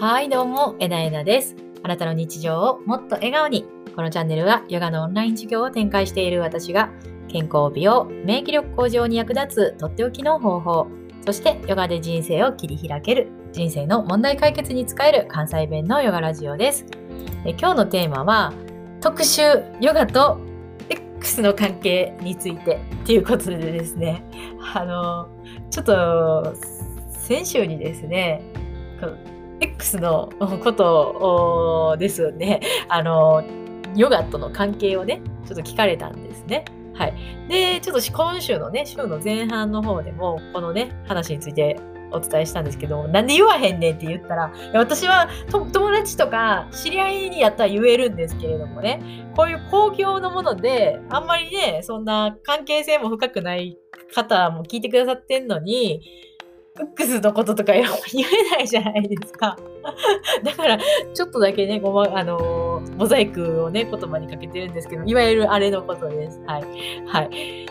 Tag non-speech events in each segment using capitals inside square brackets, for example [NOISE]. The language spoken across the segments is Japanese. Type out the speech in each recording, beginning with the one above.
はい、どうも、えなえなです。あなたの日常をもっと笑顔に。このチャンネルはヨガのオンライン授業を展開している私が、健康美容、免疫力向上に役立つとっておきの方法、そしてヨガで人生を切り開ける、人生の問題解決に使える関西弁のヨガラジオです。え今日のテーマは、特集ヨガと X の関係についてっていうことでですね、あの、ちょっと先週にですね、X のことですよね、あの、ヨガとの関係をね、ちょっと聞かれたんですね。はい。で、ちょっと今週のね、週の前半の方でも、このね、話についてお伝えしたんですけど、なんで言わへんねんって言ったら、私は友達とか知り合いにやったら言えるんですけれどもね、こういう公共のもので、あんまりね、そんな関係性も深くない方も聞いてくださってんのに、ックスのこととか [LAUGHS] 言えないじゃないですか。[LAUGHS] だから、ちょっとだけね、ごま、あのー、モザイクをね、言葉にかけてるんですけど、いわゆるあれのことです。はい。はい。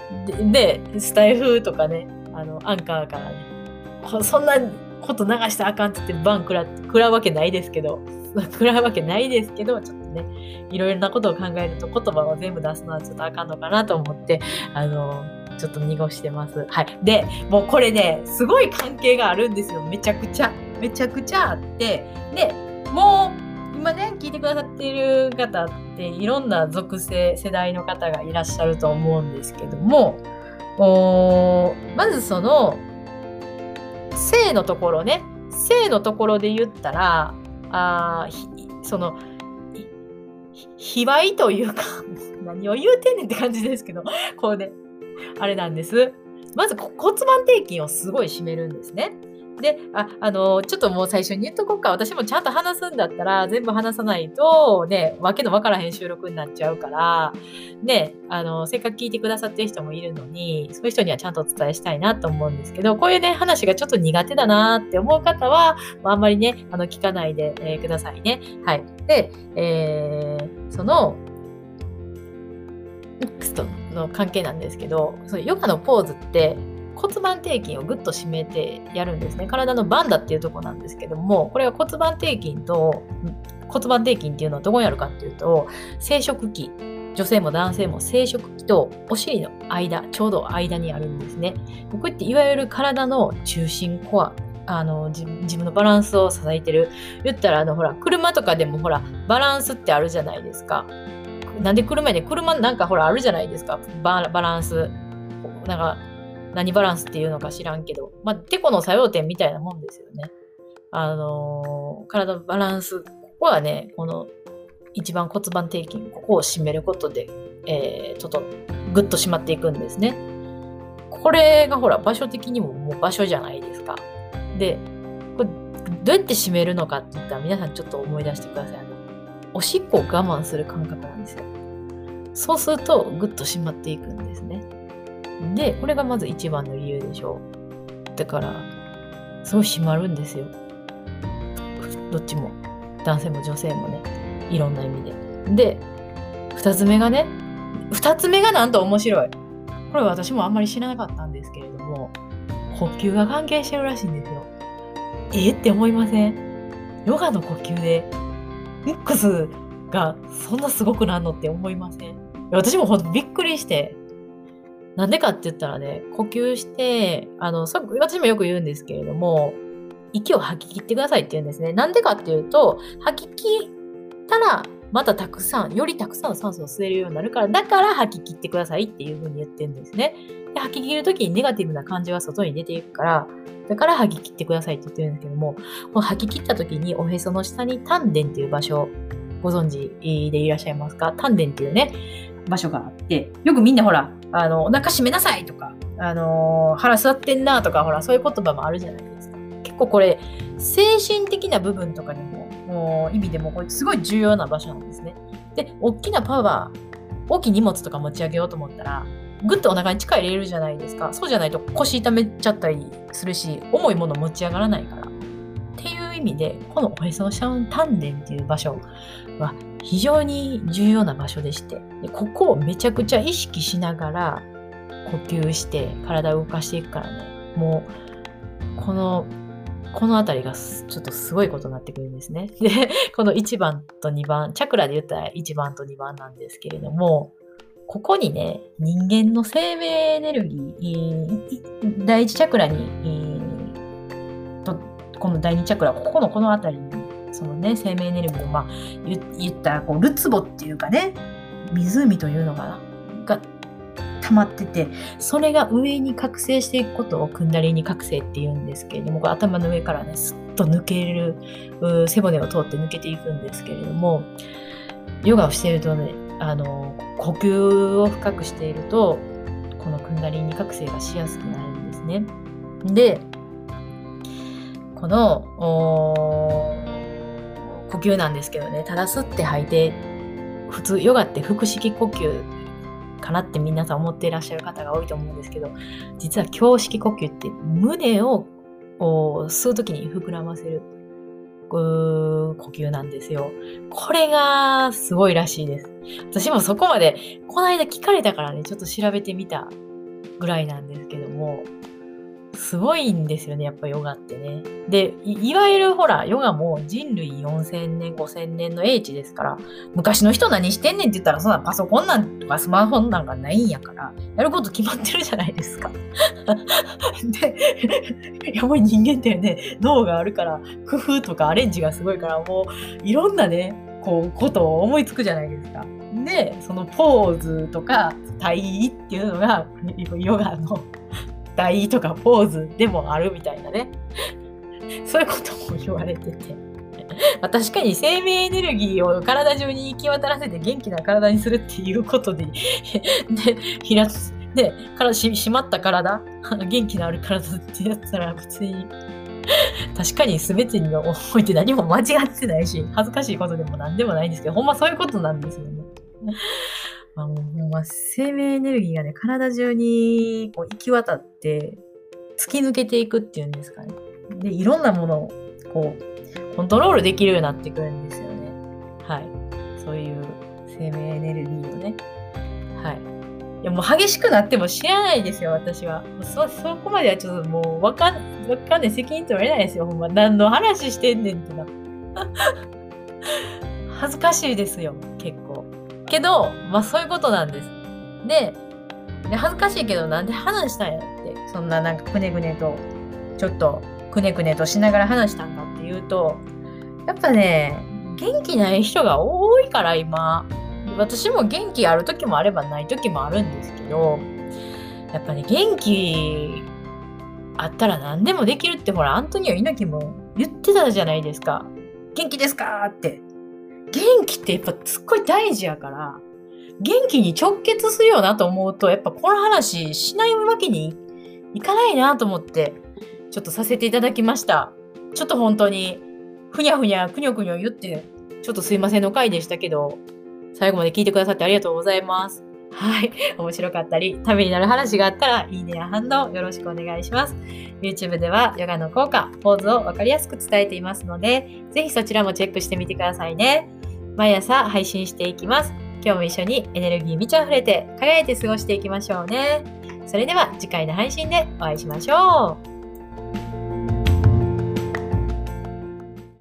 で、でスタイフとかね、あの、アンカーからね、そんなこと流したらあかんって言ってバン食ら食らうわけないですけど、[LAUGHS] 食らうわけないですけど、ちょっとね、いろいろなことを考えると言葉を全部出すのはちょっとあかんのかなと思って、あのちょっと濁してます。はい。で、もうこれね、すごい関係があるんですよ。めちゃくちゃ。めちゃくちゃあって。で、もう、今ね、聞いてくださっている方っていろんな属性、世代の方がいらっしゃると思うんですけども、おまずその、性のところね、性のところで言ったら、あその、卑猥というか、[LAUGHS] 何を言うてんねんって感じですけど、こうね、あれなんです。まず骨盤底筋をすごい締めるんですね。で、あ、あの、ちょっともう最初に言っとこうか。私もちゃんと話すんだったら、全部話さないと、ね、わけのわからへん収録になっちゃうから、ね、あの、せっかく聞いてくださってる人もいるのに、そういう人にはちゃんとお伝えしたいなと思うんですけど、こういうね、話がちょっと苦手だなって思う方は、あんまりね、あの、聞かないで、えー、くださいね。はい。で、えー、その、X との関係なんですけど、そのヨガのポーズって骨盤底筋をぐっと締めてやるんですね。体のバンダっていうとこなんですけども、これは骨盤底筋と骨盤底筋っていうのはどこにあるかっていうと、生殖器、女性も男性も生殖器とお尻の間、ちょうど間にあるんですね。こうやっていわゆる体の中心コア、あの自分のバランスを支えてる。言ったら、あの、ほら、車とかでもほら、バランスってあるじゃないですか。なんで車で車なんかほらあるじゃないですか。バランス。なんか、何バランスっていうのか知らんけど。まあ、てこの作用点みたいなもんですよね。あのー、体のバランス。ここはね、この一番骨盤底筋、ここを締めることで、えー、ちょっとグッと締まっていくんですね。これがほら、場所的にももう場所じゃないですか。で、これどうやって締めるのかって言ったら皆さんちょっと思い出してください。おしっこを我慢する感覚なんですよ。そうすると、ぐっと締まっていくんですね。で、これがまず一番の理由でしょう。だから、すごい締まるんですよ。どっちも。男性も女性もね。いろんな意味で。で、二つ目がね、二つ目がなんと面白い。これ私もあんまり知らなかったんですけれども、呼吸が関係してるらしいんですよ。えって思いません？ヨガの呼吸で X がそんなすごくなんのって思いません？私もほんとびっくりして。なんでかって言ったらね、呼吸して、あの、私もよく言うんですけれども、息を吐き切ってくださいって言うんですね。なんでかっていうと、吐き切ったら、またたくさん、よりたくさんの酸素を吸えるようになるから、だから吐き切ってくださいっていうふうに言ってるんですね。で吐き切るときにネガティブな感じが外に出ていくから、だから吐き切ってくださいって言ってるんですけども、この吐き切ったときにおへその下に丹田っていう場所、ご存知でいらっしゃいますか？丹田っていうね、場所があって、よくみんなほら、あの、お腹閉めなさいとか、あの、腹座ってんなとか、ほら、そういう言葉もあるじゃないですか。結構これ、精神的な部分とかにも、もう意味でも、これすごい重要な場所なんですね。で、大きなパワー、大きい荷物とか持ち上げようと思ったら、ぐっとお腹に力入れるじゃないですか。そうじゃないと腰痛めちゃったりするし、重いもの持ち上がらないから。っていう意味で、このおへその下の丹田っていう場所は非常に重要な場所でしてで、ここをめちゃくちゃ意識しながら呼吸して体を動かしていくからね、もう、このこの辺りがちょっとすごいことになってくるんですね。[LAUGHS] で、この1番と2番、チャクラで言ったら1番と2番なんですけれども、ここにね、人間の生命エネルギー、第一チャクラに、とこの第二チャクラ、ここのこの辺りに、そのね、生命エネルギーを、まあ、言ったら、こう、るつぼっていうかね、湖というのかな、が溜まってて、それが上に覚醒していくことをクンダリに覚醒って言うんですけれども、これ頭の上からね、スッと抜ける、背骨を通って抜けていくんですけれども、ヨガをしているとね、あの呼吸を深くしているとこのクンダリンニ覚醒がしやすくなるんですね。でこの呼吸なんですけどねただ吸って吐いて普通ヨガって腹式呼吸かなって皆さん思っていらっしゃる方が多いと思うんですけど実は胸式呼吸って胸を吸う時に膨らませる呼吸なんですよ。これがすごいらしいです。私もそこまで、この間聞かれたからね、ちょっと調べてみたぐらいなんですけども、すごいんですよね、やっぱヨガってね。で、いわゆるほら、ヨガも人類4000年、5000年の英知ですから、昔の人何してんねんって言ったら、そんなパソコンなんとかスマホなんかないんやから、やること決まってるじゃないですか。[LAUGHS] で、やっぱり人間ってね、脳があるから、工夫とかアレンジがすごいから、もういろんなね、こう、ことを思いつくじゃないですか。で、そのポーズとか、体位っていうのが、ヨガの体とかポーズでもあるみたいなね。そういうことも言われてて。まあ、確かに生命エネルギーを体中に行き渡らせて元気な体にするっていうことで、で、ひらつ、で、からし締まった体、元気のある体ってやったら別に、確かに全てにおいて何も間違ってないし、恥ずかしいことでも何でもないんですけど、ほんまそういうことなんですよね。あの、まあ、生命エネルギーがね、体中にこう行き渡って、突き抜けていくっていうんですかね。で、いろんなものをこう、コントロールできるようになってくるんですよね。はい。そういう生命エネルギーをね。はい。いやもう激しくなっても知らないですよ、私は。そ、そこまではちょっともうわかん、わかんない。責任取れないですよ、ほんま。何の話してんねんってな。[LAUGHS] 恥ずかしいですよ、結構。けど、まあそういうことなんです。で、で恥ずかしいけどなんで話したんやって、そんななんかくねくねと、ちょっとくねくねとしながら話したんだっていうと、やっぱね、元気ない人が多いから今、私も元気ある時もあればない時もあるんですけど、やっぱね、元気あったら何でもできるってほら、アントニオ猪木も言ってたじゃないですか。元気ですかって。元気ってやっぱすっごい大事やから、元気に直結するよなと思うと、やっぱこの話しないわけにいかないなと思って、ちょっとさせていただきました。ちょっと本当に、ふにゃふにゃ、くにょくにょ言って、ちょっとすいませんの回でしたけど、最後まで聞いてくださってありがとうございます。はい。面白かったり、ためになる話があったら、いいねや反応よろしくお願いします。YouTube ではヨガの効果、ポーズをわかりやすく伝えていますので、ぜひそちらもチェックしてみてくださいね。毎朝配信していきます。今日も一緒にエネルギー満ち溢れて輝いて過ごしていきましょうね。それでは次回の配信でお会いしましょう。